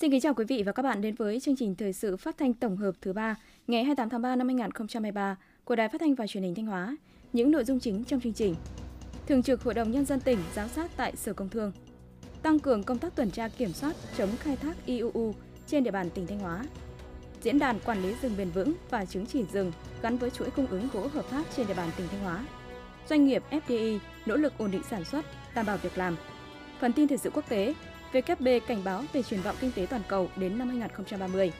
Xin kính chào quý vị và các bạn đến với chương trình thời sự phát thanh tổng hợp thứ ba ngày 28 tháng 3 năm 2023 của Đài Phát thanh và Truyền hình Thanh Hóa. Những nội dung chính trong chương trình: Thường trực Hội đồng nhân dân tỉnh giám sát tại Sở Công Thương, tăng cường công tác tuần tra kiểm soát chống khai thác IUU trên địa bàn tỉnh Thanh Hóa. Diễn đàn quản lý rừng bền vững và chứng chỉ rừng gắn với chuỗi cung ứng gỗ hợp pháp trên địa bàn tỉnh Thanh Hóa. Doanh nghiệp FDI nỗ lực ổn định sản xuất, đảm bảo việc làm. Phần tin thời sự quốc tế, WB cảnh báo về triển vọng kinh tế toàn cầu đến năm 2030.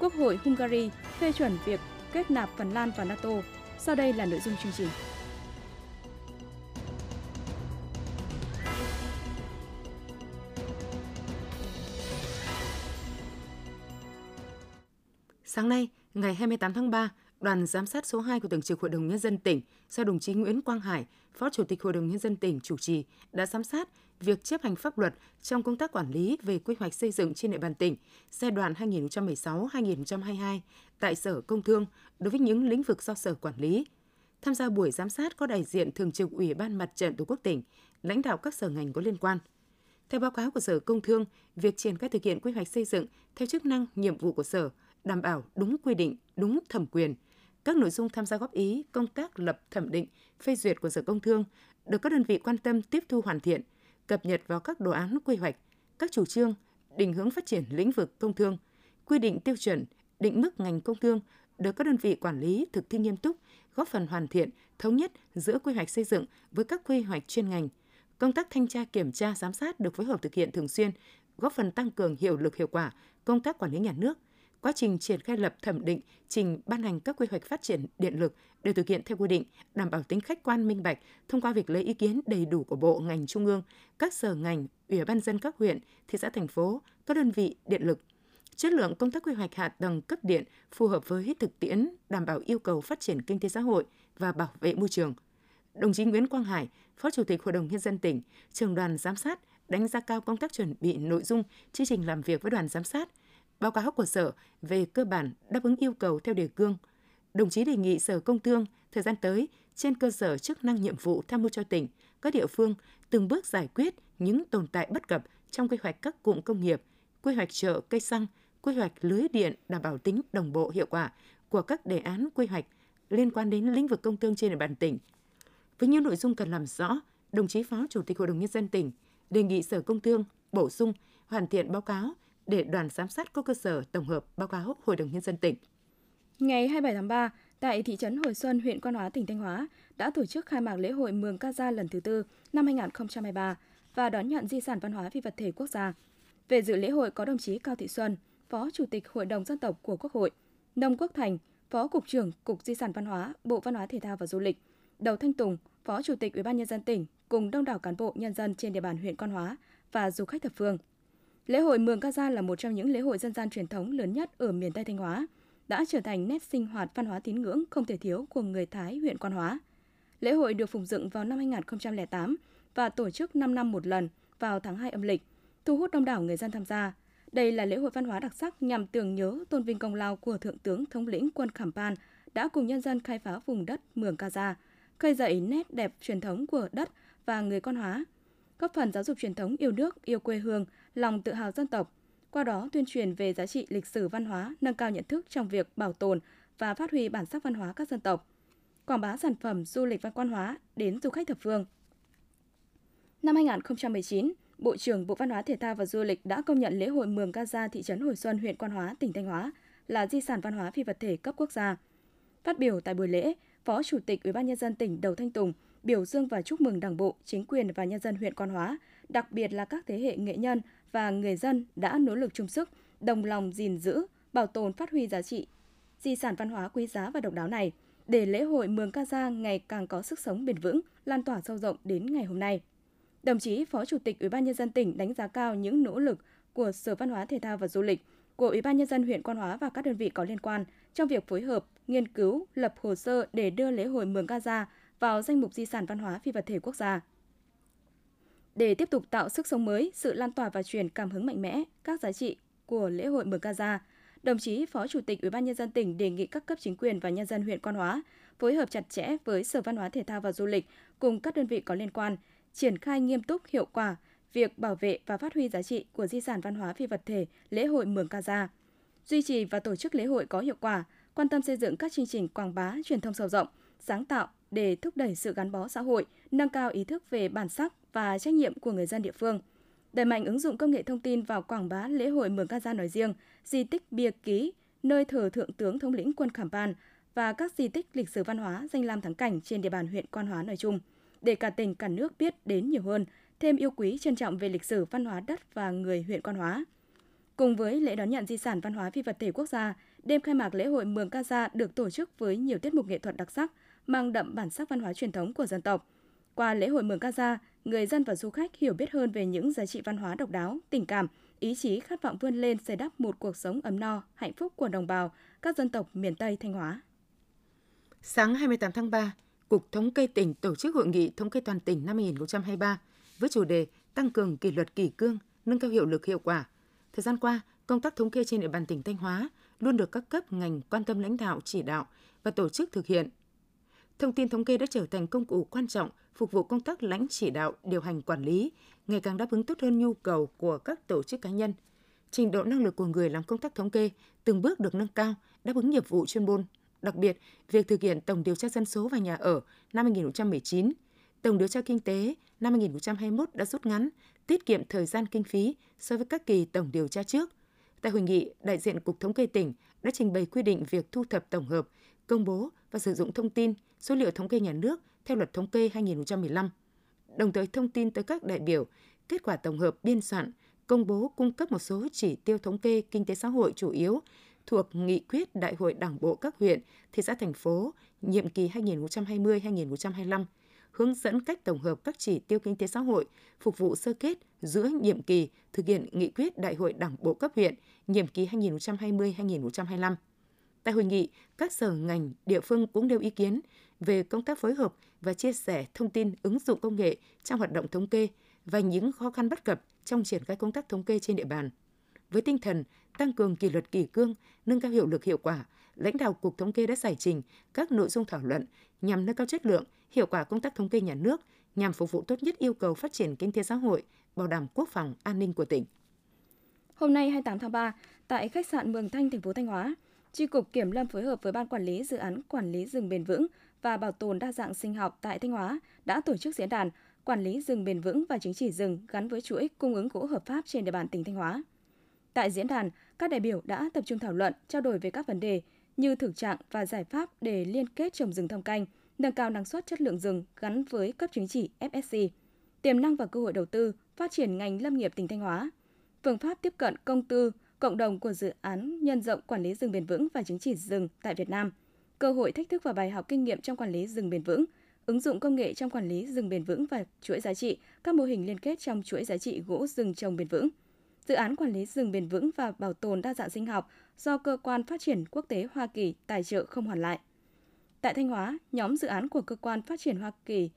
Quốc hội Hungary phê chuẩn việc kết nạp Phần Lan vào NATO. Sau đây là nội dung chương trình. Sáng nay, ngày 28 tháng 3, đoàn giám sát số 2 của Thường trực Hội đồng Nhân dân tỉnh do đồng chí Nguyễn Quang Hải, Phó Chủ tịch Hội đồng Nhân dân tỉnh chủ trì đã giám sát việc chấp hành pháp luật trong công tác quản lý về quy hoạch xây dựng trên địa bàn tỉnh giai đoạn 2016-2022 tại Sở Công Thương đối với những lĩnh vực do Sở quản lý. Tham gia buổi giám sát có đại diện Thường trực Ủy ban Mặt trận Tổ quốc tỉnh, lãnh đạo các sở ngành có liên quan. Theo báo cáo của Sở Công Thương, việc triển khai thực hiện quy hoạch xây dựng theo chức năng, nhiệm vụ của Sở đảm bảo đúng quy định, đúng thẩm quyền. Các nội dung tham gia góp ý, công tác lập thẩm định, phê duyệt của Sở Công Thương được các đơn vị quan tâm tiếp thu hoàn thiện, cập nhật vào các đồ án quy hoạch, các chủ trương, định hướng phát triển lĩnh vực công thương, quy định tiêu chuẩn, định mức ngành công thương được các đơn vị quản lý thực thi nghiêm túc, góp phần hoàn thiện, thống nhất giữa quy hoạch xây dựng với các quy hoạch chuyên ngành. Công tác thanh tra kiểm tra giám sát được phối hợp thực hiện thường xuyên, góp phần tăng cường hiệu lực hiệu quả công tác quản lý nhà nước, quá trình triển khai lập thẩm định, trình ban hành các quy hoạch phát triển điện lực đều thực hiện theo quy định, đảm bảo tính khách quan minh bạch thông qua việc lấy ý kiến đầy đủ của bộ ngành trung ương, các sở ngành, ủy ban dân các huyện, thị xã thành phố, các đơn vị điện lực. Chất lượng công tác quy hoạch hạ tầng cấp điện phù hợp với thực tiễn, đảm bảo yêu cầu phát triển kinh tế xã hội và bảo vệ môi trường. Đồng chí Nguyễn Quang Hải, Phó Chủ tịch Hội đồng Nhân dân tỉnh, trường đoàn giám sát, đánh giá cao công tác chuẩn bị nội dung chương trình làm việc với đoàn giám sát – Báo cáo của Sở về cơ bản đáp ứng yêu cầu theo đề cương. Đồng chí đề nghị Sở Công Thương thời gian tới trên cơ sở chức năng nhiệm vụ tham mưu cho tỉnh, các địa phương từng bước giải quyết những tồn tại bất cập trong quy hoạch các cụm công nghiệp, quy hoạch chợ cây xăng, quy hoạch lưới điện đảm bảo tính đồng bộ hiệu quả của các đề án quy hoạch liên quan đến lĩnh vực công thương trên địa bàn tỉnh. Với những nội dung cần làm rõ, đồng chí Phó Chủ tịch Hội đồng Nhân dân tỉnh đề nghị Sở Công Thương bổ sung, hoàn thiện báo cáo để đoàn giám sát có cơ sở tổng hợp báo cáo Hội đồng Nhân dân tỉnh. Ngày 27 tháng 3, tại thị trấn Hồi Xuân, huyện Quan Hóa, tỉnh Thanh Hóa đã tổ chức khai mạc lễ hội Mường Ca Gia lần thứ tư năm 2023 và đón nhận di sản văn hóa phi vật thể quốc gia. Về dự lễ hội có đồng chí Cao Thị Xuân, Phó Chủ tịch Hội đồng dân tộc của Quốc hội, Nông Quốc Thành, Phó Cục trưởng Cục Di sản Văn hóa, Bộ Văn hóa Thể thao và Du lịch, Đầu Thanh Tùng, Phó Chủ tịch Ủy ban nhân dân tỉnh cùng đông đảo cán bộ nhân dân trên địa bàn huyện Quan Hóa và du khách thập phương. Lễ hội Mường Ca Gia là một trong những lễ hội dân gian truyền thống lớn nhất ở miền Tây Thanh Hóa, đã trở thành nét sinh hoạt văn hóa tín ngưỡng không thể thiếu của người Thái huyện Quan Hóa. Lễ hội được phục dựng vào năm 2008 và tổ chức 5 năm một lần vào tháng 2 âm lịch, thu hút đông đảo người dân tham gia. Đây là lễ hội văn hóa đặc sắc nhằm tưởng nhớ tôn vinh công lao của Thượng tướng thống lĩnh quân Khảm Pan đã cùng nhân dân khai phá vùng đất Mường Ca Gia, khơi dậy nét đẹp truyền thống của đất và người Quan Hóa – góp phần giáo dục truyền thống yêu nước, yêu quê hương, lòng tự hào dân tộc, qua đó tuyên truyền về giá trị lịch sử văn hóa, nâng cao nhận thức trong việc bảo tồn và phát huy bản sắc văn hóa các dân tộc, quảng bá sản phẩm du lịch văn quan hóa đến du khách thập phương. Năm 2019, Bộ trưởng Bộ Văn hóa Thể thao và Du lịch đã công nhận lễ hội Mường Ca thị trấn Hồi Xuân, huyện Quan Hóa, tỉnh Thanh Hóa là di sản văn hóa phi vật thể cấp quốc gia. Phát biểu tại buổi lễ, Phó Chủ tịch Ủy ban nhân dân tỉnh Đầu Thanh Tùng biểu dương và chúc mừng Đảng bộ, chính quyền và nhân dân huyện Quan Hóa, đặc biệt là các thế hệ nghệ nhân và người dân đã nỗ lực chung sức, đồng lòng gìn giữ, bảo tồn phát huy giá trị di sản văn hóa quý giá và độc đáo này để lễ hội Mường Ca Gia ngày càng có sức sống bền vững, lan tỏa sâu rộng đến ngày hôm nay. Đồng chí Phó Chủ tịch Ủy ban nhân dân tỉnh đánh giá cao những nỗ lực của Sở Văn hóa Thể thao và Du lịch, của Ủy ban nhân dân huyện Quan Hóa và các đơn vị có liên quan trong việc phối hợp, nghiên cứu, lập hồ sơ để đưa lễ hội Mường Ca Gia vào danh mục di sản văn hóa phi vật thể quốc gia. Để tiếp tục tạo sức sống mới, sự lan tỏa và truyền cảm hứng mạnh mẽ các giá trị của lễ hội Mường Gaza, đồng chí Phó Chủ tịch Ủy ban nhân dân tỉnh đề nghị các cấp chính quyền và nhân dân huyện Quan Hóa phối hợp chặt chẽ với Sở Văn hóa Thể thao và Du lịch cùng các đơn vị có liên quan, triển khai nghiêm túc hiệu quả việc bảo vệ và phát huy giá trị của di sản văn hóa phi vật thể lễ hội Mường Ca Gia, duy trì và tổ chức lễ hội có hiệu quả, quan tâm xây dựng các chương trình quảng bá, truyền thông sâu rộng, sáng tạo để thúc đẩy sự gắn bó xã hội, nâng cao ý thức về bản sắc và trách nhiệm của người dân địa phương. Đẩy mạnh ứng dụng công nghệ thông tin vào quảng bá lễ hội Mường Ca Gia nói riêng, di tích bia ký, nơi thờ thượng tướng thống lĩnh quân Khảm Ban và các di tích lịch sử văn hóa danh lam thắng cảnh trên địa bàn huyện Quan Hóa nói chung, để cả tỉnh cả nước biết đến nhiều hơn, thêm yêu quý trân trọng về lịch sử văn hóa đất và người huyện Quan Hóa. Cùng với lễ đón nhận di sản văn hóa phi vật thể quốc gia, đêm khai mạc lễ hội Mường Ca Gia được tổ chức với nhiều tiết mục nghệ thuật đặc sắc, mang đậm bản sắc văn hóa truyền thống của dân tộc. Qua lễ hội Mường Ca Gia, người dân và du khách hiểu biết hơn về những giá trị văn hóa độc đáo, tình cảm, ý chí khát vọng vươn lên xây đắp một cuộc sống ấm no, hạnh phúc của đồng bào các dân tộc miền Tây Thanh Hóa. Sáng 28 tháng 3, Cục Thống kê tỉnh tổ chức hội nghị thống kê toàn tỉnh năm 2023 với chủ đề tăng cường kỷ luật kỷ cương, nâng cao hiệu lực hiệu quả. Thời gian qua, công tác thống kê trên địa bàn tỉnh Thanh Hóa luôn được các cấp ngành quan tâm lãnh đạo chỉ đạo và tổ chức thực hiện. Thông tin thống kê đã trở thành công cụ quan trọng phục vụ công tác lãnh chỉ đạo, điều hành quản lý, ngày càng đáp ứng tốt hơn nhu cầu của các tổ chức cá nhân. Trình độ năng lực của người làm công tác thống kê từng bước được nâng cao, đáp ứng nhiệm vụ chuyên môn. Đặc biệt, việc thực hiện tổng điều tra dân số và nhà ở năm 2019, tổng điều tra kinh tế năm 2021 đã rút ngắn, tiết kiệm thời gian kinh phí so với các kỳ tổng điều tra trước. Tại hội nghị, đại diện Cục Thống kê tỉnh đã trình bày quy định việc thu thập tổng hợp, công bố và sử dụng thông tin, số liệu thống kê nhà nước theo luật thống kê 2015, đồng thời thông tin tới các đại biểu kết quả tổng hợp biên soạn, công bố cung cấp một số chỉ tiêu thống kê kinh tế xã hội chủ yếu thuộc nghị quyết Đại hội Đảng bộ các huyện, thị xã thành phố nhiệm kỳ 2020-2025, hướng dẫn cách tổng hợp các chỉ tiêu kinh tế xã hội phục vụ sơ kết giữa nhiệm kỳ thực hiện nghị quyết Đại hội Đảng bộ cấp huyện nhiệm kỳ 2020-2025. Tại hội nghị, các sở ngành, địa phương cũng nêu ý kiến về công tác phối hợp và chia sẻ thông tin ứng dụng công nghệ trong hoạt động thống kê và những khó khăn bất cập trong triển khai công tác thống kê trên địa bàn. Với tinh thần tăng cường kỷ luật kỷ cương, nâng cao hiệu lực hiệu quả, lãnh đạo Cục Thống kê đã giải trình các nội dung thảo luận nhằm nâng cao chất lượng, hiệu quả công tác thống kê nhà nước, nhằm phục vụ tốt nhất yêu cầu phát triển kinh tế xã hội, bảo đảm quốc phòng, an ninh của tỉnh. Hôm nay 28 tháng 3, tại khách sạn Mường Thanh, thành phố Thanh Hóa, Tri cục Kiểm lâm phối hợp với Ban Quản lý Dự án Quản lý rừng bền vững và Bảo tồn đa dạng sinh học tại Thanh Hóa đã tổ chức diễn đàn Quản lý rừng bền vững và chứng chỉ rừng gắn với chuỗi cung ứng gỗ hợp pháp trên địa bàn tỉnh Thanh Hóa. Tại diễn đàn, các đại biểu đã tập trung thảo luận, trao đổi về các vấn đề như thực trạng và giải pháp để liên kết trồng rừng thâm canh, nâng cao năng suất chất lượng rừng gắn với cấp chứng chỉ FSC, tiềm năng và cơ hội đầu tư, phát triển ngành lâm nghiệp tỉnh Thanh Hóa, phương pháp tiếp cận công tư, cộng đồng của dự án nhân rộng quản lý rừng bền vững và chứng chỉ rừng tại Việt Nam, cơ hội thách thức và bài học kinh nghiệm trong quản lý rừng bền vững, ứng dụng công nghệ trong quản lý rừng bền vững và chuỗi giá trị, các mô hình liên kết trong chuỗi giá trị gỗ rừng trồng bền vững. Dự án quản lý rừng bền vững và bảo tồn đa dạng sinh học do cơ quan phát triển quốc tế Hoa Kỳ tài trợ không hoàn lại. Tại Thanh Hóa, nhóm dự án của cơ quan phát triển Hoa Kỳ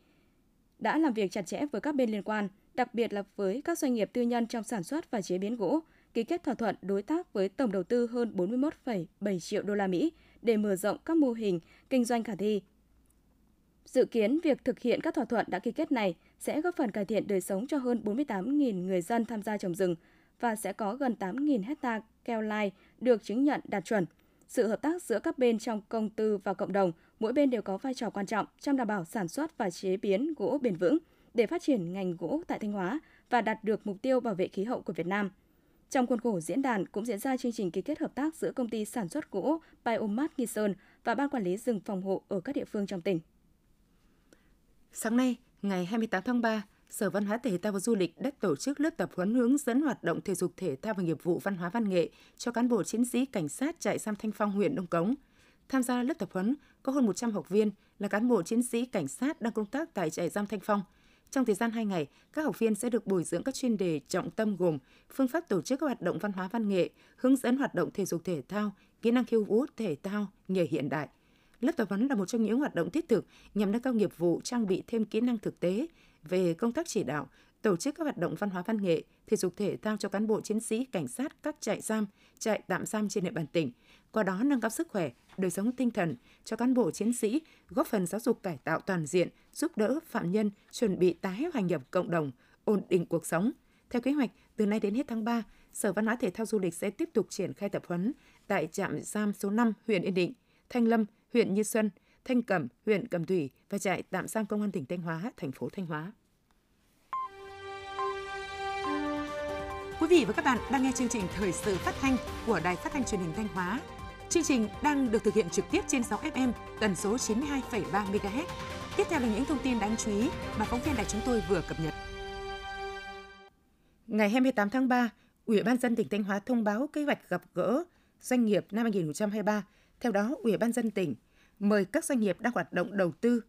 đã làm việc chặt chẽ với các bên liên quan, đặc biệt là với các doanh nghiệp tư nhân trong sản xuất và chế biến gỗ, ký kết thỏa thuận đối tác với tổng đầu tư hơn 41,7 triệu đô la Mỹ để mở rộng các mô hình kinh doanh khả thi. Dự kiến việc thực hiện các thỏa thuận đã ký kết này sẽ góp phần cải thiện đời sống cho hơn 48.000 người dân tham gia trồng rừng và sẽ có gần 8.000 hecta keo lai được chứng nhận đạt chuẩn. Sự hợp tác giữa các bên trong công tư và cộng đồng, mỗi bên đều có vai trò quan trọng trong đảm bảo sản xuất và chế biến gỗ bền vững để phát triển ngành gỗ tại Thanh Hóa và đạt được mục tiêu bảo vệ khí hậu của Việt Nam. Trong khuôn khổ diễn đàn cũng diễn ra chương trình ký kết hợp tác giữa công ty sản xuất gỗ Biomat Nghi Sơn và Ban Quản lý rừng phòng hộ ở các địa phương trong tỉnh. Sáng nay, ngày 28 tháng 3, Sở Văn hóa Thể thao và Du lịch đã tổ chức lớp tập huấn hướng dẫn hoạt động thể dục thể thao và nghiệp vụ văn hóa văn nghệ cho cán bộ chiến sĩ cảnh sát trại giam Thanh Phong huyện Đông Cống. Tham gia lớp tập huấn có hơn 100 học viên là cán bộ chiến sĩ cảnh sát đang công tác tại trại giam Thanh Phong – trong thời gian 2 ngày, các học viên sẽ được bồi dưỡng các chuyên đề trọng tâm gồm phương pháp tổ chức các hoạt động văn hóa văn nghệ, hướng dẫn hoạt động thể dục thể thao, kỹ năng khiêu vũ thể thao, nghề hiện đại. Lớp tập huấn là một trong những hoạt động thiết thực nhằm nâng cao nghiệp vụ, trang bị thêm kỹ năng thực tế về công tác chỉ đạo, tổ chức các hoạt động văn hóa văn nghệ, thể dục thể thao cho cán bộ chiến sĩ, cảnh sát các trại giam, trại tạm giam trên địa bàn tỉnh, qua đó nâng cao sức khỏe, đời sống tinh thần cho cán bộ chiến sĩ, góp phần giáo dục cải tạo toàn diện, giúp đỡ phạm nhân chuẩn bị tái hòa nhập cộng đồng, ổn định cuộc sống. Theo kế hoạch, từ nay đến hết tháng 3, Sở Văn hóa Thể thao Du lịch sẽ tiếp tục triển khai tập huấn tại trạm giam số 5 huyện Yên Định, Thanh Lâm, huyện Như Xuân, Thanh Cẩm, huyện Cẩm Thủy và trại tạm giam công an tỉnh Thanh Hóa, thành phố Thanh Hóa. Quý vị và các bạn đang nghe chương trình Thời sự phát thanh của Đài Phát thanh Truyền hình Thanh Hóa. Chương trình đang được thực hiện trực tiếp trên 6 FM tần số 92,3 MHz. Tiếp theo là những thông tin đáng chú ý mà phóng viên đài chúng tôi vừa cập nhật. Ngày 28 tháng 3, Ủy ban dân tỉnh Thanh Hóa thông báo kế hoạch gặp gỡ doanh nghiệp năm 2023. Theo đó, Ủy ban dân tỉnh mời các doanh nghiệp đang hoạt động đầu tư,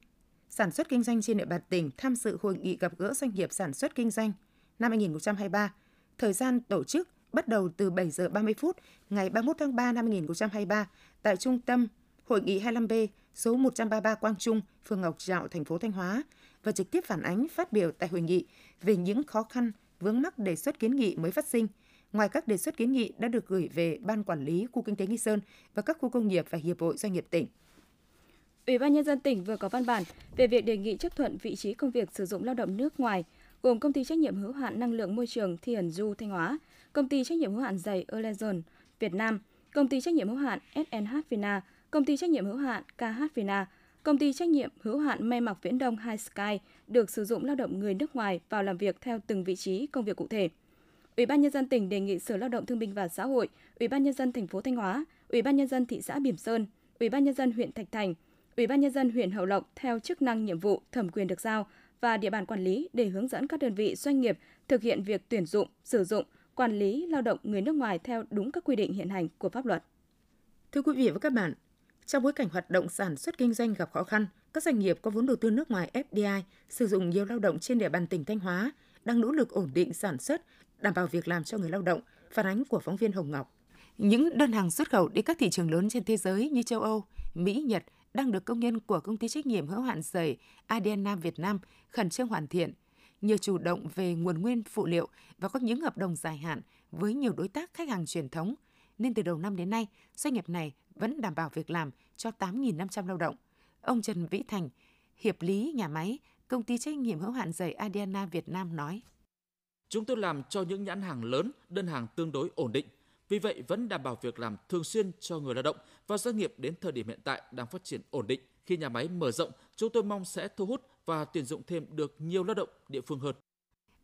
sản xuất kinh doanh trên địa bàn tỉnh tham dự hội nghị gặp gỡ doanh nghiệp sản xuất kinh doanh năm 2023. Thời gian tổ chức bắt đầu từ 7 giờ 30 phút ngày 31 tháng 3 năm 2023 tại trung tâm Hội nghị 25B số 133 Quang Trung, phường Ngọc Trạo, thành phố Thanh Hóa và trực tiếp phản ánh phát biểu tại hội nghị về những khó khăn, vướng mắc đề xuất kiến nghị mới phát sinh. Ngoài các đề xuất kiến nghị đã được gửi về Ban Quản lý Khu Kinh tế Nghi Sơn và các khu công nghiệp và Hiệp hội Doanh nghiệp tỉnh. Ủy ban Nhân dân tỉnh vừa có văn bản về việc đề nghị chấp thuận vị trí công việc sử dụng lao động nước ngoài, gồm công ty trách nhiệm hữu hạn năng lượng môi trường Thiền Du Thanh Hóa, công ty trách nhiệm hữu hạn giày Erlezon Việt Nam, công ty trách nhiệm hữu hạn SNH Vina, công ty trách nhiệm hữu hạn KH Vina, công ty trách nhiệm hữu hạn may mặc Viễn Đông High Sky được sử dụng lao động người nước ngoài vào làm việc theo từng vị trí công việc cụ thể. Ủy ban nhân dân tỉnh đề nghị Sở Lao động Thương binh và Xã hội, Ủy ban nhân dân thành phố Thanh Hóa, Ủy ban nhân dân thị xã Bỉm Sơn, Ủy ban nhân dân huyện Thạch Thành, Ủy ban nhân dân huyện Hậu Lộc theo chức năng nhiệm vụ thẩm quyền được giao và địa bàn quản lý để hướng dẫn các đơn vị doanh nghiệp thực hiện việc tuyển dụng, sử dụng, quản lý lao động người nước ngoài theo đúng các quy định hiện hành của pháp luật. Thưa quý vị và các bạn, trong bối cảnh hoạt động sản xuất kinh doanh gặp khó khăn, các doanh nghiệp có vốn đầu tư nước ngoài FDI sử dụng nhiều lao động trên địa bàn tỉnh Thanh Hóa đang nỗ lực ổn định sản xuất, đảm bảo việc làm cho người lao động, phản ánh của phóng viên Hồng Ngọc. Những đơn hàng xuất khẩu đi các thị trường lớn trên thế giới như châu Âu, Mỹ, Nhật đang được công nhân của công ty trách nhiệm hữu hạn giày Adena Việt Nam khẩn trương hoàn thiện, nhờ chủ động về nguồn nguyên phụ liệu và có những hợp đồng dài hạn với nhiều đối tác khách hàng truyền thống, nên từ đầu năm đến nay, doanh nghiệp này vẫn đảm bảo việc làm cho 8.500 lao động. Ông Trần Vĩ Thành, hiệp lý nhà máy, công ty trách nhiệm hữu hạn giày Adiana Việt Nam nói. Chúng tôi làm cho những nhãn hàng lớn, đơn hàng tương đối ổn định. Vì vậy vẫn đảm bảo việc làm thường xuyên cho người lao động và doanh nghiệp đến thời điểm hiện tại đang phát triển ổn định. Khi nhà máy mở rộng, chúng tôi mong sẽ thu hút và tuyển dụng thêm được nhiều lao động địa phương hơn.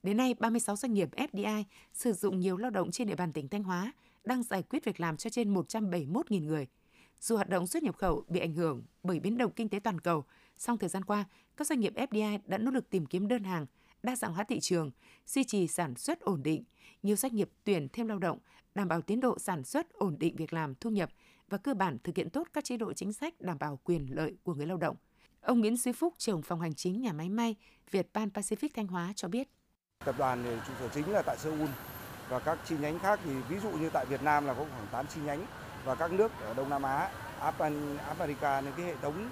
Đến nay, 36 doanh nghiệp FDI sử dụng nhiều lao động trên địa bàn tỉnh Thanh Hóa đang giải quyết việc làm cho trên 171.000 người. Dù hoạt động xuất nhập khẩu bị ảnh hưởng bởi biến động kinh tế toàn cầu, song thời gian qua, các doanh nghiệp FDI đã nỗ lực tìm kiếm đơn hàng, đa dạng hóa thị trường, duy trì sản xuất ổn định. Nhiều doanh nghiệp tuyển thêm lao động, đảm bảo tiến độ sản xuất, ổn định việc làm, thu nhập và cơ bản thực hiện tốt các chế độ chính sách đảm bảo quyền lợi của người lao động. Ông Nguyễn Duy Phúc, trưởng phòng hành chính nhà máy may Việt Pan Pacific Thanh Hóa cho biết. Tập đoàn thì trụ sở chính là tại Seoul và các chi nhánh khác thì ví dụ như tại Việt Nam là có khoảng 8 chi nhánh và các nước ở Đông Nam Á, Africa nên cái hệ thống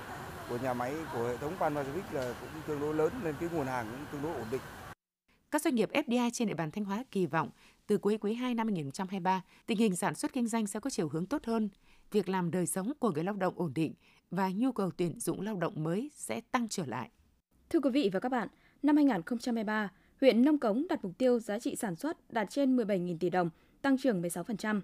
của nhà máy của hệ thống Pan Pacific là cũng tương đối lớn nên cái nguồn hàng cũng tương đối ổn định. Các doanh nghiệp FDI trên địa bàn Thanh Hóa kỳ vọng từ cuối quý 2 năm 2023, tình hình sản xuất kinh doanh sẽ có chiều hướng tốt hơn, việc làm đời sống của người lao động ổn định và nhu cầu tuyển dụng lao động mới sẽ tăng trở lại. Thưa quý vị và các bạn, năm 2023, huyện Nông Cống đặt mục tiêu giá trị sản xuất đạt trên 17.000 tỷ đồng, tăng trưởng 16%.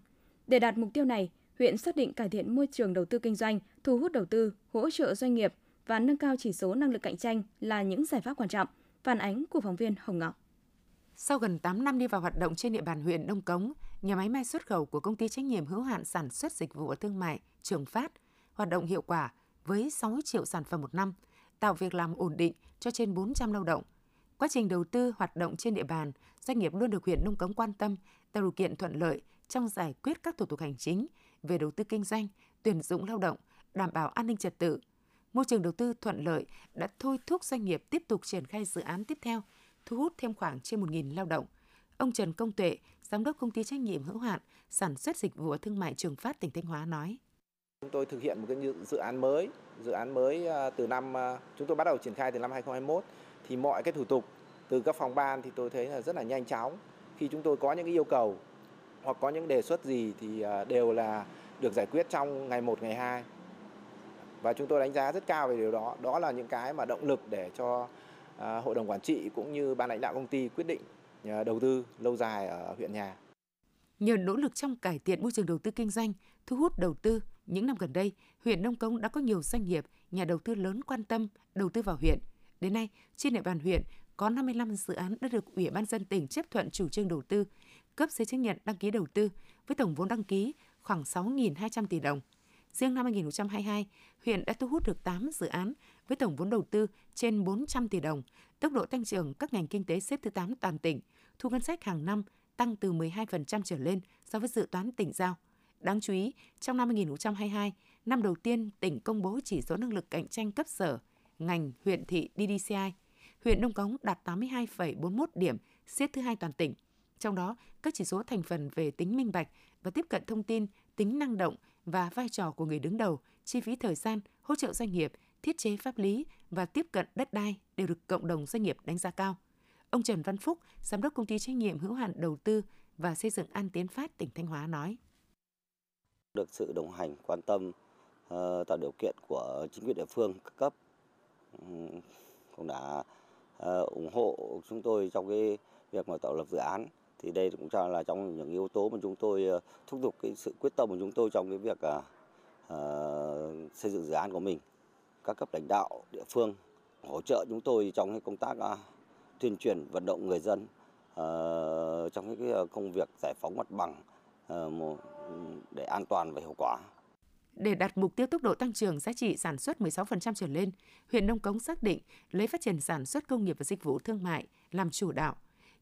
Để đạt mục tiêu này, huyện xác định cải thiện môi trường đầu tư kinh doanh, thu hút đầu tư, hỗ trợ doanh nghiệp và nâng cao chỉ số năng lực cạnh tranh là những giải pháp quan trọng. Phản ánh của phóng viên Hồng Ngọc. Sau gần 8 năm đi vào hoạt động trên địa bàn huyện Đông Cống, nhà máy may xuất khẩu của công ty trách nhiệm hữu hạn sản xuất dịch vụ và thương mại Trường Phát hoạt động hiệu quả với 6 triệu sản phẩm một năm, tạo việc làm ổn định cho trên 400 lao động. Quá trình đầu tư hoạt động trên địa bàn, doanh nghiệp luôn được huyện Đông Cống quan tâm, tạo điều kiện thuận lợi trong giải quyết các thủ tục hành chính về đầu tư kinh doanh, tuyển dụng lao động, đảm bảo an ninh trật tự. Môi trường đầu tư thuận lợi đã thôi thúc doanh nghiệp tiếp tục triển khai dự án tiếp theo, thu hút thêm khoảng trên 1.000 lao động. Ông Trần Công Tuệ, giám đốc công ty trách nhiệm hữu hạn sản xuất dịch vụ thương mại Trường Phát tỉnh Thanh Hóa nói: Chúng tôi thực hiện một cái dự án mới, dự án mới à, từ năm à, chúng tôi bắt đầu triển khai từ năm 2021 thì mọi cái thủ tục từ các phòng ban thì tôi thấy là rất là nhanh chóng. Khi chúng tôi có những cái yêu cầu hoặc có những đề xuất gì thì à, đều là được giải quyết trong ngày 1, ngày 2. Và chúng tôi đánh giá rất cao về điều đó. Đó là những cái mà động lực để cho à, hội đồng quản trị cũng như ban lãnh đạo công ty quyết định à, đầu tư lâu dài ở huyện nhà. Nhờ nỗ lực trong cải thiện môi trường đầu tư kinh doanh, thu hút đầu tư, những năm gần đây, huyện Nông Cống đã có nhiều doanh nghiệp, nhà đầu tư lớn quan tâm đầu tư vào huyện. Đến nay, trên địa bàn huyện có 55 dự án đã được Ủy ban dân tỉnh chấp thuận chủ trương đầu tư, cấp giấy chứng nhận đăng ký đầu tư với tổng vốn đăng ký khoảng 6.200 tỷ đồng. Riêng năm 2022, huyện đã thu hút được 8 dự án với tổng vốn đầu tư trên 400 tỷ đồng, tốc độ tăng trưởng các ngành kinh tế xếp thứ 8 toàn tỉnh, thu ngân sách hàng năm tăng từ 12% trở lên so với dự toán tỉnh giao. Đáng chú ý, trong năm 2022, năm đầu tiên tỉnh công bố chỉ số năng lực cạnh tranh cấp sở, ngành huyện thị DDCI, huyện Đông Cống đạt 82,41 điểm, xếp thứ hai toàn tỉnh. Trong đó, các chỉ số thành phần về tính minh bạch và tiếp cận thông tin, tính năng động và vai trò của người đứng đầu, chi phí thời gian, hỗ trợ doanh nghiệp, thiết chế pháp lý và tiếp cận đất đai đều được cộng đồng doanh nghiệp đánh giá cao. Ông Trần Văn Phúc, giám đốc công ty trách nhiệm hữu hạn đầu tư và xây dựng An Tiến Phát tỉnh Thanh Hóa nói: Được sự đồng hành, quan tâm ờ, tạo điều kiện của chính quyền địa phương các cấp cũng đã ờ, ủng hộ chúng tôi trong cái việc mà tạo lập dự án thì đây cũng cho là trong những yếu tố mà chúng tôi ờ, thúc giục cái sự quyết tâm của chúng tôi trong cái việc uh, xây dựng dự án của mình các cấp lãnh đạo địa phương hỗ trợ chúng tôi trong cái công tác uh, tuyên truyền vận động người dân uh, trong cái công việc giải phóng mặt bằng uh, để an toàn và hiệu quả. Để đạt mục tiêu tốc độ tăng trưởng giá trị sản xuất 16% trở lên, huyện Nông Cống xác định lấy phát triển sản xuất công nghiệp và dịch vụ thương mại làm chủ đạo.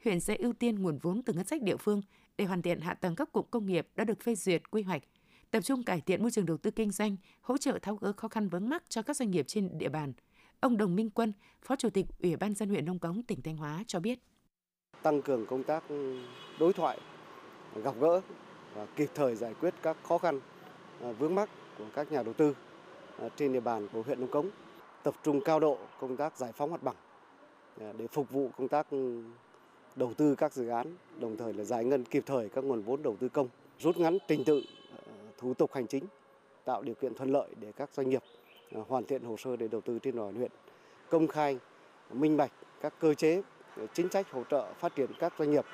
Huyện sẽ ưu tiên nguồn vốn từ ngân sách địa phương để hoàn thiện hạ tầng các cụm công nghiệp đã được phê duyệt quy hoạch, tập trung cải thiện môi trường đầu tư kinh doanh, hỗ trợ tháo gỡ khó khăn vướng mắc cho các doanh nghiệp trên địa bàn. Ông Đồng Minh Quân, Phó Chủ tịch Ủy ban dân huyện Nông Cống, tỉnh Thanh Hóa cho biết. Tăng cường công tác đối thoại, gặp gỡ và kịp thời giải quyết các khó khăn à, vướng mắc của các nhà đầu tư à, trên địa bàn của huyện Nông Cống, tập trung cao độ công tác giải phóng mặt bằng à, để phục vụ công tác đầu tư các dự án, đồng thời là giải ngân kịp thời các nguồn vốn đầu tư công, rút ngắn trình tự ờ, thủ tục hành chính, tạo điều kiện thuận lợi để các doanh nghiệp ờ, hoàn thiện hồ sơ để đầu tư trên địa bàn huyện, công khai, minh bạch các cơ chế, ờ, chính sách hỗ trợ phát triển các doanh nghiệp.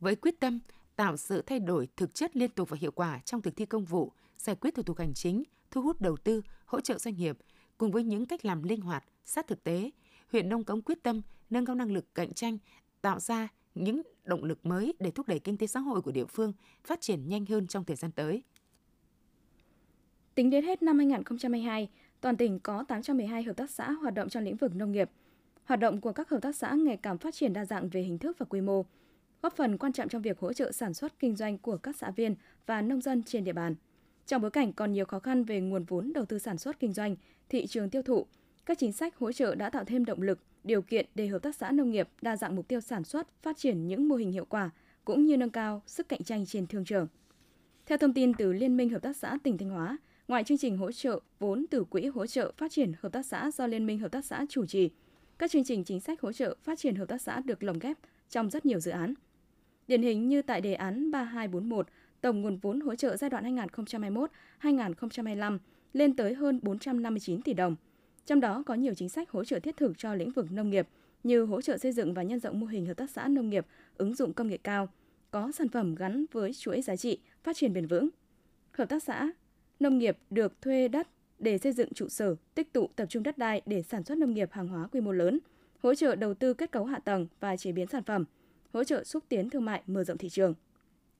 Với quyết tâm tạo sự thay đổi thực chất liên tục và hiệu quả trong thực thi công vụ, giải quyết thủ tục hành chính, thu hút đầu tư, hỗ trợ doanh nghiệp, cùng với những cách làm linh hoạt, sát thực tế, huyện Nông Cống quyết tâm nâng cao năng lực cạnh tranh, tạo ra những động lực mới để thúc đẩy kinh tế xã hội của địa phương phát triển nhanh hơn trong thời gian tới. Tính đến hết năm 2022, toàn tỉnh có 812 hợp tác xã hoạt động trong lĩnh vực nông nghiệp. Hoạt động của các hợp tác xã ngày càng phát triển đa dạng về hình thức và quy mô, góp phần quan trọng trong việc hỗ trợ sản xuất kinh doanh của các xã viên và nông dân trên địa bàn. Trong bối cảnh còn nhiều khó khăn về nguồn vốn đầu tư sản xuất kinh doanh, thị trường tiêu thụ, các chính sách hỗ trợ đã tạo thêm động lực, điều kiện để hợp tác xã nông nghiệp đa dạng mục tiêu sản xuất, phát triển những mô hình hiệu quả cũng như nâng cao sức cạnh tranh trên thương trường. Theo thông tin từ Liên minh Hợp tác xã tỉnh Thanh Hóa, ngoài chương trình hỗ trợ vốn từ Quỹ hỗ trợ phát triển hợp tác xã do Liên minh Hợp tác xã chủ trì, các chương trình chính sách hỗ trợ phát triển hợp tác xã được lồng ghép trong rất nhiều dự án. Điển hình như tại đề án 3241, tổng nguồn vốn hỗ trợ giai đoạn 2021-2025 lên tới hơn 459 tỷ đồng. Trong đó có nhiều chính sách hỗ trợ thiết thực cho lĩnh vực nông nghiệp như hỗ trợ xây dựng và nhân rộng mô hình hợp tác xã nông nghiệp ứng dụng công nghệ cao, có sản phẩm gắn với chuỗi giá trị, phát triển bền vững. Hợp tác xã nông nghiệp được thuê đất để xây dựng trụ sở, tích tụ tập trung đất đai để sản xuất nông nghiệp hàng hóa quy mô lớn, hỗ trợ đầu tư kết cấu hạ tầng và chế biến sản phẩm, hỗ trợ xúc tiến thương mại mở rộng thị trường.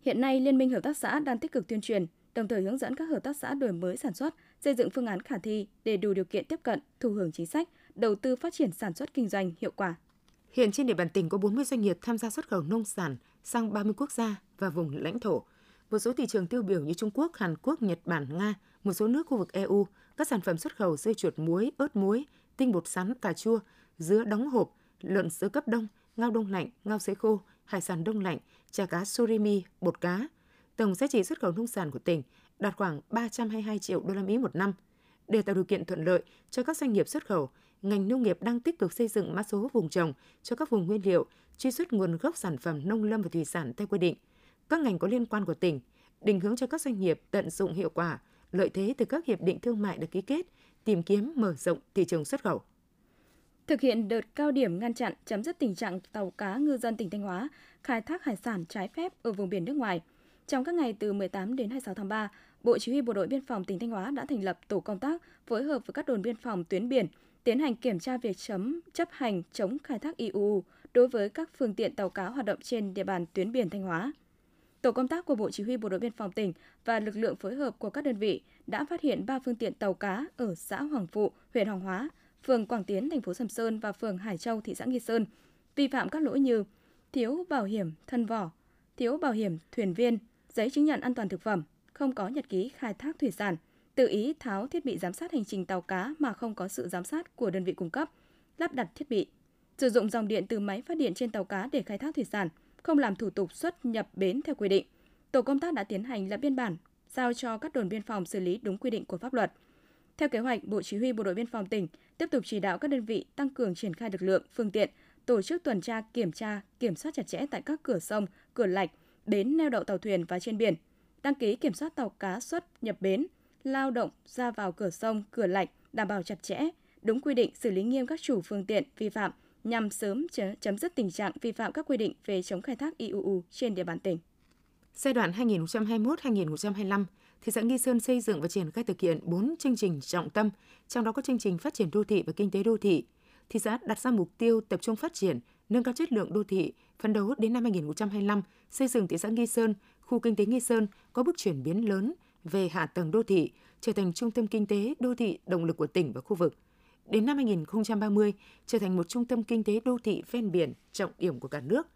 Hiện nay, Liên minh Hợp tác xã đang tích cực tuyên truyền, đồng thời hướng dẫn các hợp tác xã đổi mới sản xuất, xây dựng phương án khả thi để đủ điều kiện tiếp cận, thụ hưởng chính sách, đầu tư phát triển sản xuất kinh doanh hiệu quả. Hiện trên địa bàn tỉnh có 40 doanh nghiệp tham gia xuất khẩu nông sản sang 30 quốc gia và vùng lãnh thổ. Một số thị trường tiêu biểu như Trung Quốc, Hàn Quốc, Nhật Bản, Nga, một số nước khu vực EU, các sản phẩm xuất khẩu dưa chuột muối, ớt muối, tinh bột sắn, cà chua, dứa đóng hộp, lợn sữa cấp đông, ngao đông lạnh, ngao sấy khô, hải sản đông lạnh, chả cá surimi, bột cá. Tổng giá trị xuất khẩu nông sản của tỉnh đạt khoảng 322 triệu đô la Mỹ một năm. Để tạo điều kiện thuận lợi cho các doanh nghiệp xuất khẩu, ngành nông nghiệp đang tích cực xây dựng mã số vùng trồng cho các vùng nguyên liệu, truy xuất nguồn gốc sản phẩm nông lâm và thủy sản theo quy định. Các ngành có liên quan của tỉnh định hướng cho các doanh nghiệp tận dụng hiệu quả lợi thế từ các hiệp định thương mại được ký kết, tìm kiếm mở rộng thị trường xuất khẩu. thực hiện đợt cao điểm ngăn chặn chấm dứt tình trạng tàu cá ngư dân tỉnh Thanh Hóa khai thác hải sản trái phép ở vùng biển nước ngoài. Trong các ngày từ 18 đến 26 tháng 3, Bộ Chỉ huy Bộ đội Biên phòng tỉnh Thanh Hóa đã thành lập tổ công tác phối hợp với các đồn biên phòng tuyến biển tiến hành kiểm tra việc chấm chấp hành chống khai thác IUU đối với các phương tiện tàu cá hoạt động trên địa bàn tuyến biển Thanh Hóa. Tổ công tác của Bộ Chỉ huy Bộ đội Biên phòng tỉnh và lực lượng phối hợp của các đơn vị đã phát hiện 3 phương tiện tàu cá ở xã Hoàng Phụ, huyện Hoàng Hóa, phường Quảng Tiến, thành phố Sầm Sơn và phường Hải Châu, thị xã Nghi Sơn, vi phạm các lỗi như thiếu bảo hiểm thân vỏ, thiếu bảo hiểm thuyền viên, giấy chứng nhận an toàn thực phẩm, không có nhật ký khai thác thủy sản, tự ý tháo thiết bị giám sát hành trình tàu cá mà không có sự giám sát của đơn vị cung cấp, lắp đặt thiết bị, sử dụng dòng điện từ máy phát điện trên tàu cá để khai thác thủy sản, không làm thủ tục xuất nhập bến theo quy định. Tổ công tác đã tiến hành lập biên bản, giao cho các đồn biên phòng xử lý đúng quy định của pháp luật. Theo kế hoạch, Bộ Chỉ huy Bộ đội Biên phòng tỉnh tiếp tục chỉ đạo các đơn vị tăng cường triển khai lực lượng, phương tiện, tổ chức tuần tra, kiểm tra, kiểm soát chặt chẽ tại các cửa sông, cửa lạch, bến neo đậu tàu thuyền và trên biển, đăng ký kiểm soát tàu cá xuất nhập bến, lao động ra vào cửa sông, cửa lạch đảm bảo chặt chẽ, đúng quy định xử lý nghiêm các chủ phương tiện vi phạm nhằm sớm chấm dứt tình trạng vi phạm các quy định về chống khai thác IUU trên địa bàn tỉnh. Giai đoạn 2021-2025, thị xã Nghi Sơn xây dựng và triển khai thực hiện 4 chương trình trọng tâm, trong đó có chương trình phát triển đô thị và kinh tế đô thị. Thị xã đặt ra mục tiêu tập trung phát triển, nâng cao chất lượng đô thị, phấn đấu đến năm 2025 xây dựng thị xã Nghi Sơn, khu kinh tế Nghi Sơn có bước chuyển biến lớn về hạ tầng đô thị, trở thành trung tâm kinh tế đô thị động lực của tỉnh và khu vực. Đến năm 2030 trở thành một trung tâm kinh tế đô thị ven biển trọng điểm của cả nước.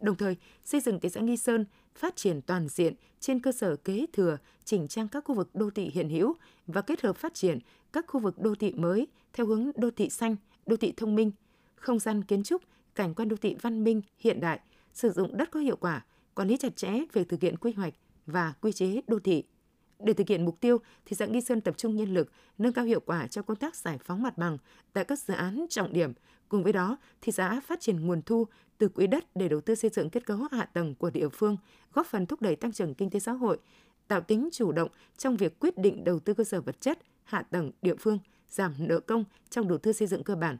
Đồng thời, xây dựng thị xã Nghi Sơn phát triển toàn diện trên cơ sở kế thừa, chỉnh trang các khu vực đô thị hiện hữu và kết hợp phát triển các khu vực đô thị mới theo hướng đô thị xanh, đô thị thông minh, không gian kiến trúc, cảnh quan đô thị văn minh, hiện đại, sử dụng đất có hiệu quả, quản lý chặt chẽ việc thực hiện quy hoạch và quy chế đô thị. Để thực hiện mục tiêu, thị xã Nghi Sơn tập trung nhân lực, nâng cao hiệu quả cho công tác giải phóng mặt bằng tại các dự án trọng điểm. Cùng với đó, thị xã phát triển nguồn thu từ quỹ đất để đầu tư xây dựng kết cấu hạ tầng của địa phương, góp phần thúc đẩy tăng trưởng kinh tế xã hội, tạo tính chủ động trong việc quyết định đầu tư cơ sở vật chất, hạ tầng địa phương, giảm nợ công trong đầu tư xây dựng cơ bản.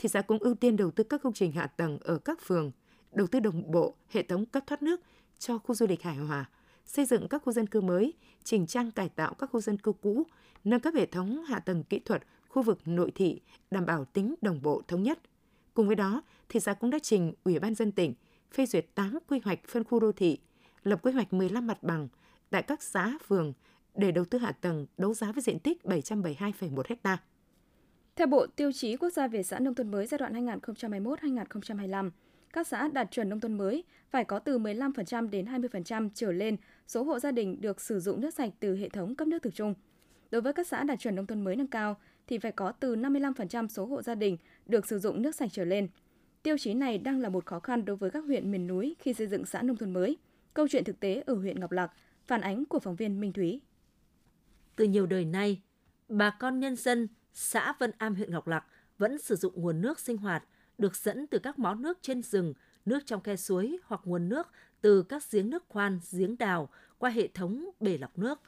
Thị xã cũng ưu tiên đầu tư các công trình hạ tầng ở các phường, đầu tư đồng bộ hệ thống cấp thoát nước cho khu du lịch Hải Hòa, xây dựng các khu dân cư mới, chỉnh trang cải tạo các khu dân cư cũ, nâng cấp hệ thống hạ tầng kỹ thuật khu vực nội thị, đảm bảo tính đồng bộ thống nhất. Cùng với đó, thị xã cũng đã trình Ủy ban dân tỉnh phê duyệt 8 quy hoạch phân khu đô thị, lập quy hoạch 15 mặt bằng tại các xã, phường để đầu tư hạ tầng đấu giá với diện tích 772,1 ha. Theo Bộ Tiêu chí Quốc gia về xã nông thôn mới giai đoạn 2021-2025, các xã đạt chuẩn nông thôn mới phải có từ 15% đến 20% trở lên số hộ gia đình được sử dụng nước sạch từ hệ thống cấp nước thực trung. Đối với các xã đạt chuẩn nông thôn mới nâng cao thì phải có từ 55% số hộ gia đình được sử dụng nước sạch trở lên. Tiêu chí này đang là một khó khăn đối với các huyện miền núi khi xây dựng xã nông thôn mới. Câu chuyện thực tế ở huyện Ngọc Lặc, phản ánh của phóng viên Minh Thúy. Từ nhiều đời nay, bà con nhân dân xã Vân Am huyện Ngọc Lặc vẫn sử dụng nguồn nước sinh hoạt được dẫn từ các mó nước trên rừng, nước trong khe suối hoặc nguồn nước từ các giếng nước khoan, giếng đào qua hệ thống bể lọc nước.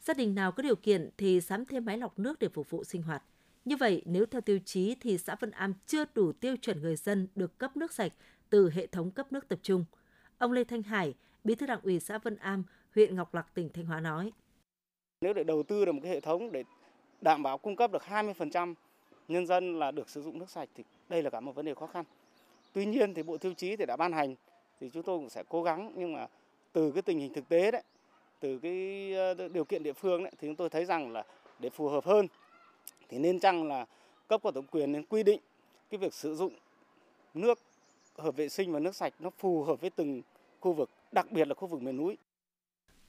Gia đình nào có điều kiện thì sắm thêm máy lọc nước để phục vụ sinh hoạt. Như vậy, nếu theo tiêu chí thì xã Vân Am chưa đủ tiêu chuẩn người dân được cấp nước sạch từ hệ thống cấp nước tập trung. Ông Lê Thanh Hải, Bí thư Đảng ủy xã Vân Am, huyện Ngọc Lặc, tỉnh Thanh Hóa nói: Nếu để đầu tư được một cái hệ thống để đảm bảo cung cấp được 20% nhân dân là được sử dụng nước sạch thì đây là cả một vấn đề khó khăn. Tuy nhiên thì Bộ Tiêu chí thì đã ban hành thì chúng tôi cũng sẽ cố gắng nhưng mà từ cái tình hình thực tế đấy, từ cái ờ, điều kiện địa phương đấy thì chúng tôi thấy rằng là để phù hợp hơn thì nên chăng là cấp có thẩm quyền nên quy định cái việc sử dụng nước hợp vệ sinh và nước sạch nó phù hợp với từng khu vực, đặc biệt là khu vực miền núi.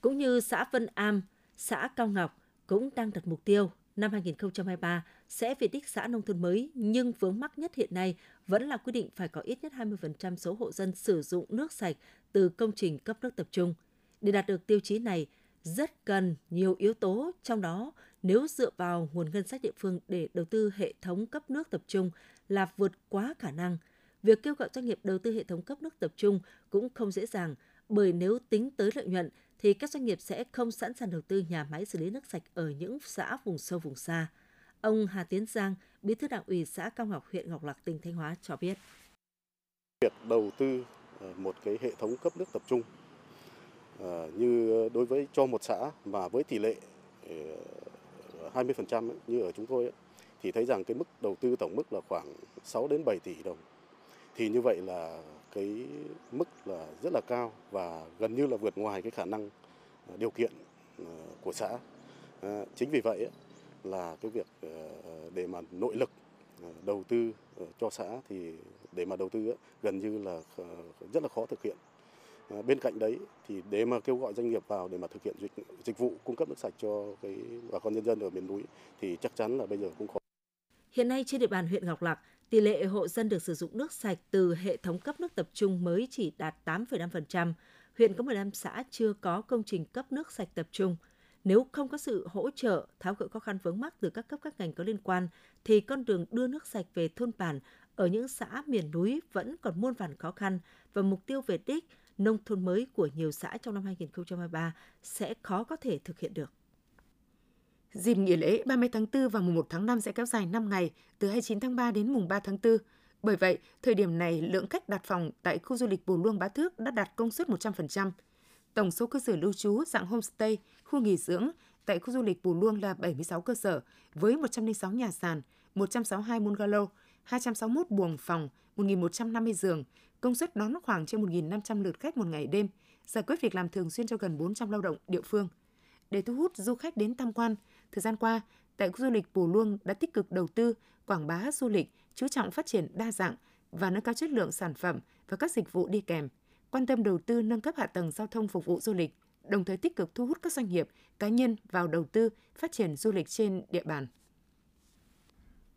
Cũng như xã Vân Am, xã Cao Ngọc cũng đang đặt mục tiêu năm 2023 sẽ về đích xã nông thôn mới, nhưng vướng mắc nhất hiện nay vẫn là quy định phải có ít nhất 20% số hộ dân sử dụng nước sạch từ công trình cấp nước tập trung. Để đạt được tiêu chí này, rất cần nhiều yếu tố, trong đó nếu dựa vào nguồn ngân sách địa phương để đầu tư hệ thống cấp nước tập trung là vượt quá khả năng. Việc kêu gọi doanh nghiệp đầu tư hệ thống cấp nước tập trung cũng không dễ dàng, bởi nếu tính tới lợi nhuận thì các doanh nghiệp sẽ không sẵn sàng đầu tư nhà máy xử lý nước sạch ở những xã vùng sâu vùng xa. Ông Hà Tiến Giang, Bí thư Đảng ủy xã Cao Ngọc, huyện Ngọc Lặc, tỉnh Thanh Hóa cho biết. Việc đầu tư ờ, một cái hệ thống cấp nước tập trung ờ, như đối với cho một xã mà với tỷ lệ ờ, 20% như ở chúng tôi thì thấy rằng cái mức đầu tư tổng mức là khoảng 6 đến 7 tỷ đồng. Thì như vậy là cái mức là rất là cao và gần như là vượt ngoài cái khả năng ờ, điều kiện ờ, của xã. Ờ, chính vì vậy là cái việc để mà nội lực đầu tư cho xã thì để mà đầu tư gần như là rất là khó thực hiện. Bên cạnh đấy thì để mà kêu gọi doanh nghiệp vào để mà thực hiện dịch, dịch vụ cung cấp nước sạch cho cái bà con nhân dân ở miền núi thì chắc chắn là bây giờ cũng khó. Hiện nay trên địa bàn huyện Ngọc Lặc, tỷ lệ hộ dân được sử dụng nước sạch từ hệ thống cấp nước tập trung mới chỉ đạt 8,5%. Huyện có 15 xã chưa có công trình cấp nước sạch tập trung. Nếu không có sự hỗ trợ, tháo gỡ khó khăn vướng mắc từ các cấp các ngành có liên quan, thì con đường đưa nước sạch về thôn bản ở những xã miền núi vẫn còn muôn vàn khó khăn và mục tiêu về đích nông thôn mới của nhiều xã trong năm 2023 sẽ khó có thể thực hiện được. Dịp nghỉ lễ 30 tháng 4 và mùng 1 tháng 5 sẽ kéo dài 5 ngày, từ 29 tháng 3 đến mùng 3 tháng 4. Bởi vậy, thời điểm này, lượng khách đặt phòng tại khu du lịch Bù Luông Bá Thước đã đạt công suất 100%. Tổng số cơ sở lưu trú dạng homestay, khu nghỉ dưỡng tại khu du lịch Bù Luông là 76 cơ sở với 106 nhà sàn, 162 bungalow, 261 buồng phòng, 1.150 giường, công suất đón khoảng trên 1.500 lượt khách một ngày đêm, giải quyết việc làm thường xuyên cho gần 400 lao động địa phương. Để thu hút du khách đến tham quan, thời gian qua, tại khu du lịch Pù Luông đã tích cực đầu tư, quảng bá du lịch, chú trọng phát triển đa dạng và nâng cao chất lượng sản phẩm và các dịch vụ đi kèm, quan tâm đầu tư nâng cấp hạ tầng giao thông phục vụ du lịch, đồng thời tích cực thu hút các doanh nghiệp, cá nhân vào đầu tư, phát triển du lịch trên địa bàn.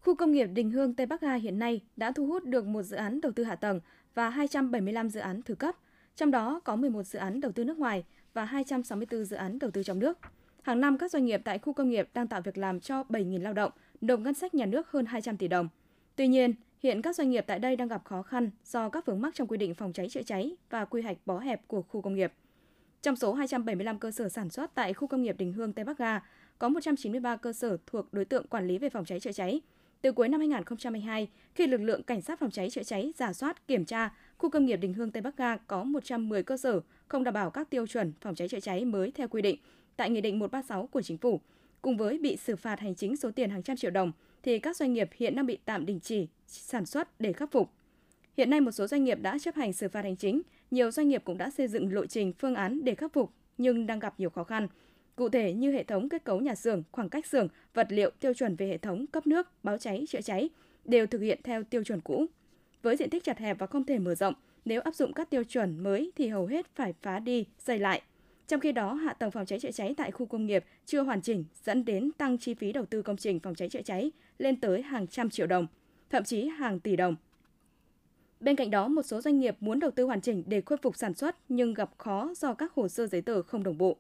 Khu công nghiệp Đình Hương Tây Bắc ga hiện nay đã thu hút được một dự án đầu tư hạ tầng và 275 dự án thứ cấp, trong đó có 11 dự án đầu tư nước ngoài và 264 dự án đầu tư trong nước. Hàng năm, các doanh nghiệp tại khu công nghiệp đang tạo việc làm cho 7.000 lao động, nộp ngân sách nhà nước hơn 200 tỷ đồng. Tuy nhiên, hiện các doanh nghiệp tại đây đang gặp khó khăn do các vướng mắc trong quy định phòng cháy chữa cháy và quy hoạch bó hẹp của khu công nghiệp. Trong số 275 cơ sở sản xuất tại khu công nghiệp Đình Hương Tây Bắc Ga, có 193 cơ sở thuộc đối tượng quản lý về phòng cháy chữa cháy, từ cuối năm 2022, khi lực lượng cảnh sát phòng cháy chữa cháy giả soát, kiểm tra, khu công nghiệp Đình Hương Tây Bắc Ga có 110 cơ sở không đảm bảo các tiêu chuẩn phòng cháy chữa cháy mới theo quy định tại Nghị định 136 của Chính phủ. Cùng với bị xử phạt hành chính số tiền hàng trăm triệu đồng, thì các doanh nghiệp hiện đang bị tạm đình chỉ sản xuất để khắc phục. Hiện nay một số doanh nghiệp đã chấp hành xử phạt hành chính, nhiều doanh nghiệp cũng đã xây dựng lộ trình phương án để khắc phục nhưng đang gặp nhiều khó khăn. Cụ thể như hệ thống kết cấu nhà xưởng, khoảng cách xưởng, vật liệu tiêu chuẩn về hệ thống cấp nước, báo cháy, chữa cháy đều thực hiện theo tiêu chuẩn cũ. Với diện tích chặt hẹp và không thể mở rộng, nếu áp dụng các tiêu chuẩn mới thì hầu hết phải phá đi, xây lại. Trong khi đó, hạ tầng phòng cháy chữa cháy tại khu công nghiệp chưa hoàn chỉnh dẫn đến tăng chi phí đầu tư công trình phòng cháy chữa cháy lên tới hàng trăm triệu đồng, thậm chí hàng tỷ đồng. Bên cạnh đó, một số doanh nghiệp muốn đầu tư hoàn chỉnh để khôi phục sản xuất nhưng gặp khó do các hồ sơ giấy tờ không đồng bộ.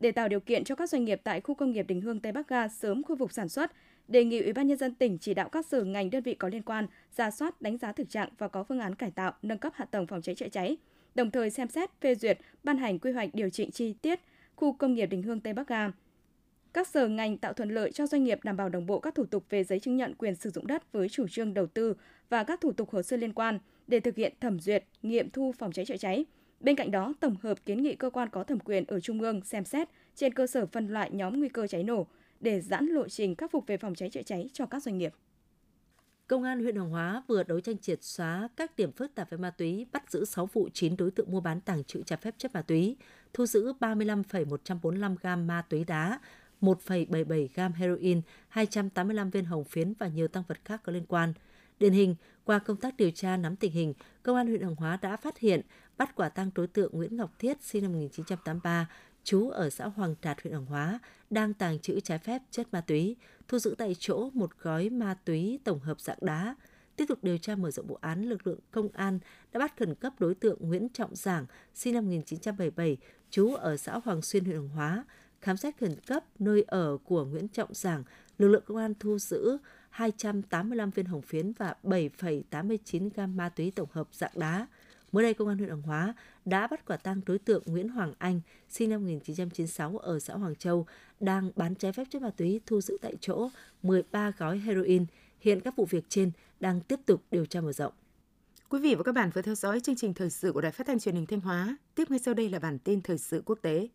Để tạo điều kiện cho các doanh nghiệp tại khu công nghiệp Đình Hương Tây Bắc Ga sớm khôi phục sản xuất, đề nghị Ủy ban nhân dân tỉnh chỉ đạo các sở ngành đơn vị có liên quan ra soát, đánh giá thực trạng và có phương án cải tạo, nâng cấp hạ tầng phòng cháy chữa cháy, đồng thời xem xét phê duyệt, ban hành quy hoạch điều chỉnh chi tiết khu công nghiệp Đình Hương Tây Bắc Ga. Các sở ngành tạo thuận lợi cho doanh nghiệp đảm bảo đồng bộ các thủ tục về giấy chứng nhận quyền sử dụng đất với chủ trương đầu tư và các thủ tục hồ sơ liên quan để thực hiện thẩm duyệt, nghiệm thu phòng cháy chữa cháy Bên cạnh đó, tổng hợp kiến nghị cơ quan có thẩm quyền ở Trung ương xem xét trên cơ sở phân loại nhóm nguy cơ cháy nổ để giãn lộ trình khắc phục về phòng cháy chữa cháy cho các doanh nghiệp. Công an huyện Hoàng Hóa vừa đấu tranh triệt xóa các điểm phức tạp về ma túy, bắt giữ 6 vụ 9 đối tượng mua bán tàng trữ trái phép chất ma túy, thu giữ 35,145 gam ma túy đá, 1,77 gam heroin, 285 viên hồng phiến và nhiều tăng vật khác có liên quan. Điển hình, qua công tác điều tra nắm tình hình, Công an huyện Hoàng Hóa đã phát hiện, bắt quả tang đối tượng Nguyễn Ngọc Thiết sinh năm 1983, trú ở xã Hoàng Trạt huyện Hoàng Hóa, đang tàng trữ trái phép chất ma túy, thu giữ tại chỗ một gói ma túy tổng hợp dạng đá. Tiếp tục điều tra mở rộng vụ án, lực lượng công an đã bắt khẩn cấp đối tượng Nguyễn Trọng Giảng, sinh năm 1977, trú ở xã Hoàng Xuyên, huyện Hoàng Hóa. Khám xét khẩn cấp nơi ở của Nguyễn Trọng Giảng, lực lượng công an thu giữ 285 viên hồng phiến và 7,89 gam ma túy tổng hợp dạng đá. Mới đây, Công an huyện Hoàng Hóa đã bắt quả tang đối tượng Nguyễn Hoàng Anh, sinh năm 1996 ở xã Hoàng Châu, đang bán trái phép chất ma túy thu giữ tại chỗ 13 gói heroin. Hiện các vụ việc trên đang tiếp tục điều tra mở rộng. Quý vị và các bạn vừa theo dõi chương trình thời sự của Đài Phát thanh Truyền hình Thanh Hóa. Tiếp ngay sau đây là bản tin thời sự quốc tế.